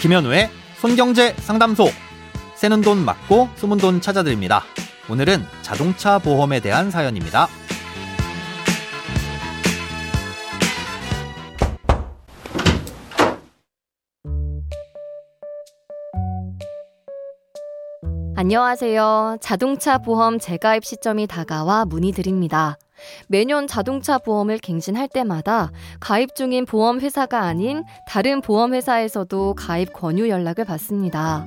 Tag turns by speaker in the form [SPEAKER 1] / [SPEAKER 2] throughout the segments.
[SPEAKER 1] 김현우의 손경제 상담소. 새는 돈 맞고 숨은 돈 찾아드립니다. 오늘은 자동차 보험에 대한 사연입니다.
[SPEAKER 2] 안녕하세요. 자동차 보험 재가입 시점이 다가와 문의드립니다. 매년 자동차 보험을 갱신할 때마다 가입 중인 보험회사가 아닌 다른 보험회사에서도 가입 권유 연락을 받습니다.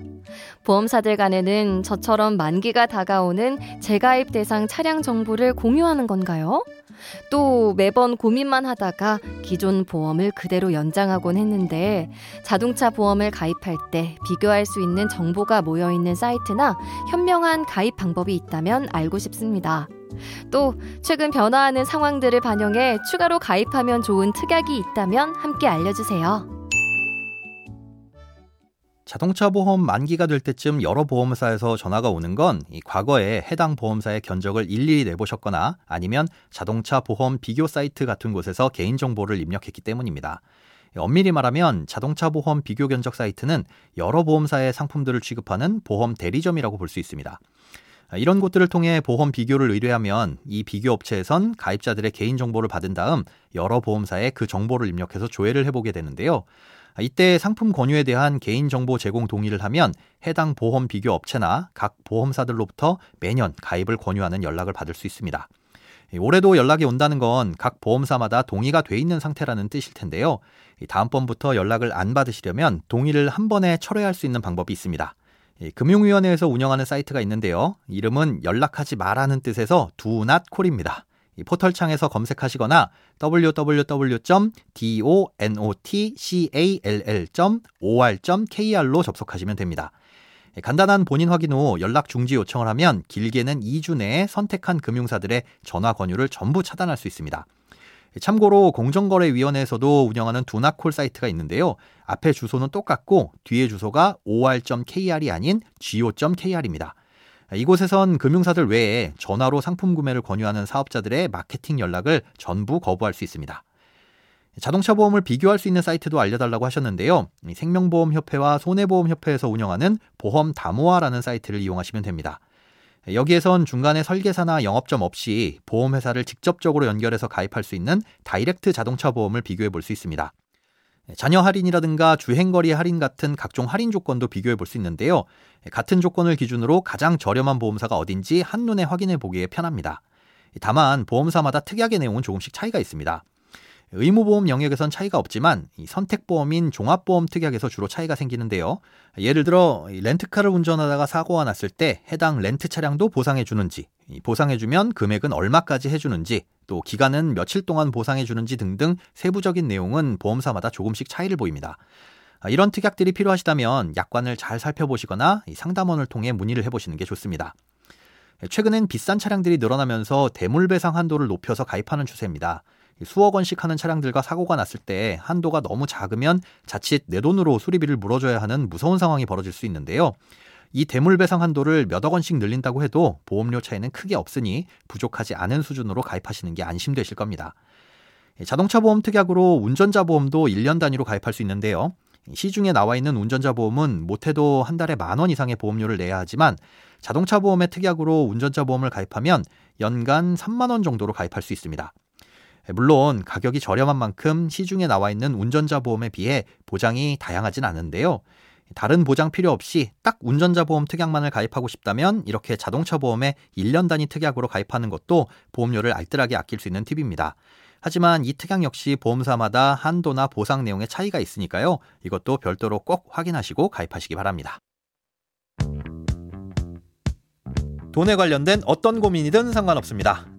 [SPEAKER 2] 보험사들 간에는 저처럼 만기가 다가오는 재가입 대상 차량 정보를 공유하는 건가요? 또 매번 고민만 하다가 기존 보험을 그대로 연장하곤 했는데 자동차 보험을 가입할 때 비교할 수 있는 정보가 모여 있는 사이트나 현명한 가입 방법이 있다면 알고 싶습니다. 또 최근 변화하는 상황들을 반영해 추가로 가입하면 좋은 특약이 있다면 함께 알려주세요.
[SPEAKER 1] 자동차 보험 만기가 될 때쯤 여러 보험사에서 전화가 오는 건 과거에 해당 보험사의 견적을 일일이 내보셨거나 아니면 자동차 보험 비교 사이트 같은 곳에서 개인정보를 입력했기 때문입니다. 엄밀히 말하면 자동차 보험 비교 견적 사이트는 여러 보험사의 상품들을 취급하는 보험 대리점이라고 볼 수 있습니다. 이런 곳들을 통해 보험 비교를 의뢰하면 이 비교 업체에선 가입자들의 개인 정보를 받은 다음 여러 보험사에 그 정보를 입력해서 조회를 해보게 되는데요. 이때 상품 권유에 대한 개인정보 제공 동의를 하면 해당 보험 비교 업체나 각 보험사들로부터 매년 가입을 권유하는 연락을 받을 수 있습니다. 올해도 연락이 온다는 건 각 보험사마다 동의가 돼 있는 상태라는 뜻일 텐데요. 다음번부터 연락을 안 받으시려면 동의를 한 번에 철회할 수 있는 방법이 있습니다. 금융위원회에서 운영하는 사이트가 있는데요. 이름은 연락하지 마라는 뜻에서 두낫콜입니다. 포털창에서 검색하시거나 www.donotcall.or.kr로 접속하시면 됩니다. 간단한 본인 확인 후 연락 중지 요청을 하면 길게는 2주 내에 선택한 금융사들의 전화 권유를 전부 차단할 수 있습니다. 참고로 공정거래위원회에서도 운영하는 두나콜 사이트가 있는데요. 앞에 주소는 똑같고 뒤에 주소가 or.kr이 아닌 go.kr입니다. 이곳에선 금융사들 외에 전화로 상품 구매를 권유하는 사업자들의 마케팅 연락을 전부 거부할 수 있습니다. 자동차 보험을 비교할 수 있는 사이트도 알려달라고 하셨는데요. 생명보험협회와 손해보험협회에서 운영하는 보험 다모아라는 사이트를 이용하시면 됩니다. 여기에선 중간에 설계사나 영업점 없이 보험회사를 직접적으로 연결해서 가입할 수 있는 다이렉트 자동차 보험을 비교해 볼 수 있습니다. 자녀 할인이라든가 주행거리 할인 같은 각종 할인 조건도 비교해 볼 수 있는데요. 같은 조건을 기준으로 가장 저렴한 보험사가 어딘지 한눈에 확인해 보기에 편합니다. 다만 보험사마다 특약의 내용은 조금씩 차이가 있습니다. 의무보험 영역에선 차이가 없지만 선택보험인 종합보험 특약에서 주로 차이가 생기는데요. 예를 들어 렌트카를 운전하다가 사고가 났을 때 해당 렌트 차량도 보상해 주는지, 보상해 주면 금액은 얼마까지 해 주는지, 또 기간은 며칠 동안 보상해 주는지 등등 세부적인 내용은 보험사마다 조금씩 차이를 보입니다. 이런 특약들이 필요하시다면 약관을 잘 살펴보시거나 상담원을 통해 문의를 해보시는 게 좋습니다. 최근엔 비싼 차량들이 늘어나면서 대물배상 한도를 높여서 가입하는 추세입니다. 수억 원씩 하는 차량들과 사고가 났을 때 한도가 너무 작으면 자칫 내 돈으로 수리비를 물어줘야 하는 무서운 상황이 벌어질 수 있는데요. 이 대물배상 한도를 몇억 원씩 늘린다고 해도 보험료 차이는 크게 없으니 부족하지 않은 수준으로 가입하시는 게 안심되실 겁니다. 자동차 보험 특약으로 운전자 보험도 1년 단위로 가입할 수 있는데요. 시중에 나와 있는 운전자 보험은 못해도 한 달에 만 원 이상의 보험료를 내야 하지만 자동차 보험의 특약으로 운전자 보험을 가입하면 연간 3만 원 정도로 가입할 수 있습니다. 물론 가격이 저렴한 만큼 시중에 나와 있는 운전자 보험에 비해 보장이 다양하진 않은데요. 다른 보장 필요 없이 딱 운전자 보험 특약만을 가입하고 싶다면 이렇게 자동차 보험에 1년 단위 특약으로 가입하는 것도 보험료를 알뜰하게 아낄 수 있는 팁입니다. 하지만 이 특약 역시 보험사마다 한도나 보상 내용에 차이가 있으니까요. 이것도 별도로 꼭 확인하시고 가입하시기 바랍니다. 돈에 관련된 어떤 고민이든 상관없습니다.